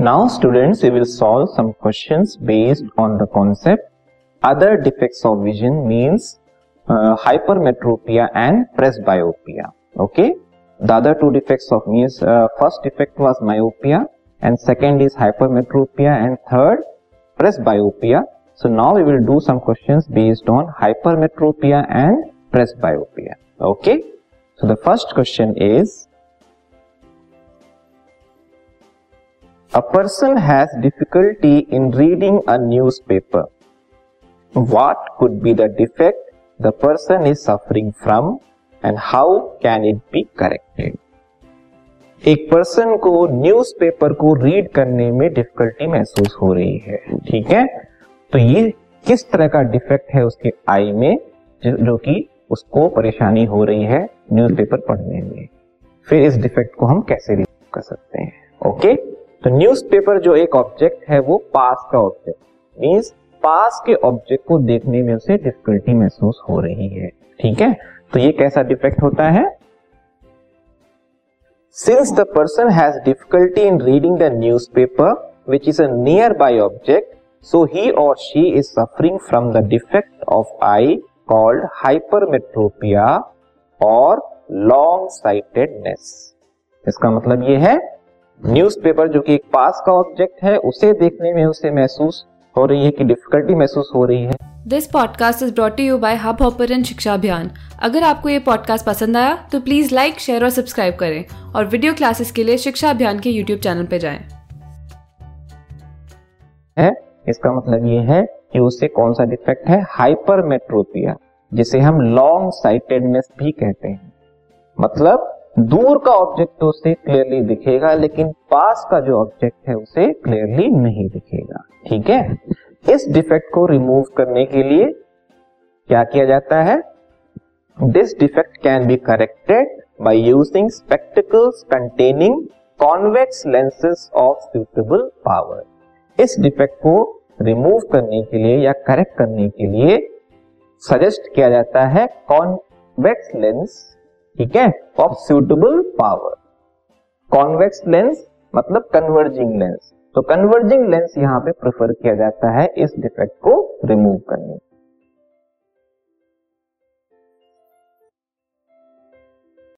Now students, we will solve some questions based on the concept other defects of vision means uh, hypermetropia and presbyopia. Okay. The other two defects of means uh, first defect was myopia and second is hypermetropia and third presbyopia. So now we will do some questions based on hypermetropia and presbyopia. Okay. So the first question is A person has difficulty in reading a newspaper. What could be the defect the person is suffering from and how can it be corrected? एक person को newspaper को read करने में difficulty महसूस हो रही है ठीक है तो ये किस तरह का डिफेक्ट है उसके आई में जो कि उसको परेशानी हो रही है न्यूज़पेपर पढ़ने में फिर इस डिफेक्ट को हम कैसे रिमूव कर सकते हैं ओके तो न्यूज़पेपर जो एक ऑब्जेक्ट है, वो पास का ऑब्जेक्ट मीन्स पास के ऑब्जेक्ट को देखने में उसे डिफिकल्टी महसूस हो रही है. ठीक है? तो ये कैसा डिफेक्ट होता है? Since the person has difficulty in reading the newspaper which is a near by object so he और she is suffering from the defect of eye called hypermetropia और लॉन्ग साइटेडनेस इसका मतलब ये है न्यूज़पेपर जो कि एक पास का ऑब्जेक्ट है उसे देखने में उसे महसूस हो रही है कि डिफिकल्टी महसूस हो रही है। This podcast is brought you by hub hopper Shiksha Abhiyan अगर आपको ये पॉडकास्ट पसंद आया तो प्लीज़ लाइक शेयर और सब्सक्राइब करें और वीडियो क्लासेस के लिए शिक्षा अभियान के यूट्यूब चैनल पर जाए। है? इसका मतलब ये है कि उससे कौन सा डिफेक्ट है? हाइपरमेट्रोपिया जिसे हम लॉन्ग साइटेडनेस भी कहते हैं। मतलब दूर का ऑब्जेक्ट तो उसे क्लियरली दिखेगा, लेकिन पास का जो ऑब्जेक्ट है उसे क्लियरली नहीं दिखेगा। ठीक है? इस डिफेक्ट को रिमूव करने के लिए क्या किया जाता है? This defect can be corrected by using spectacles containing convex lenses of suitable power इस डिफेक्ट को रिमूव करने के लिए या करेक्ट करने के लिए सजेस्ट किया जाता है कॉन्वेक्स लेंस ठीक है? Of suitable power convex lens मतलब कन्वर्जिंग लेंस तो कन्वर्जिंग लेंस यहाँ पे प्रेफर किया जाता है इस डिफेक्ट को रिमूव करने